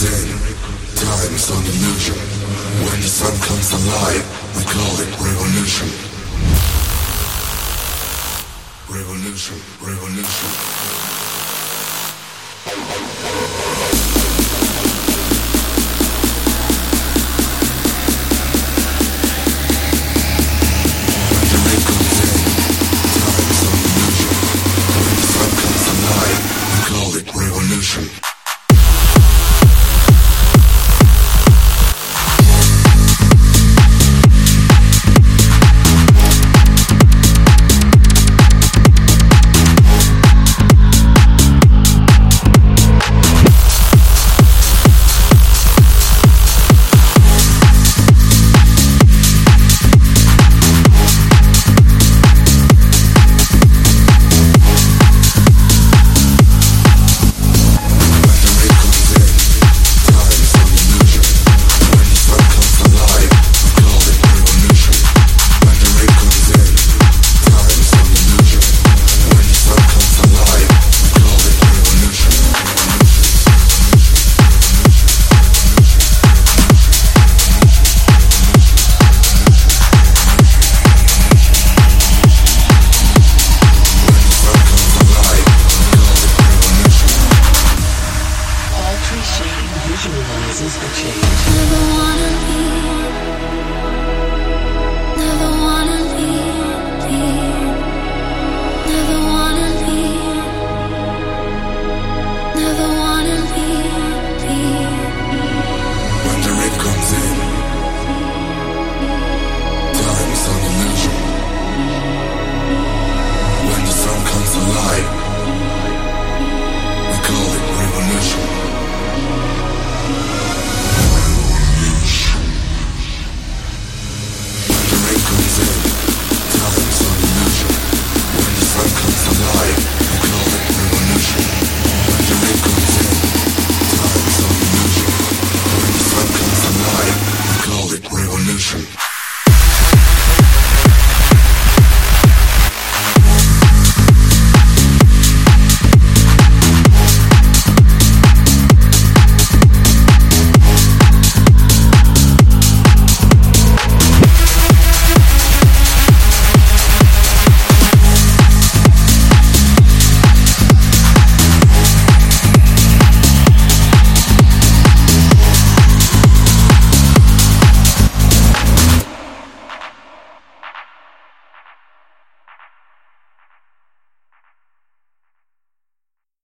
in, time is an illusion. When the sun comes alive, we call it revolution. Revolution, revolution. This is the change. Music.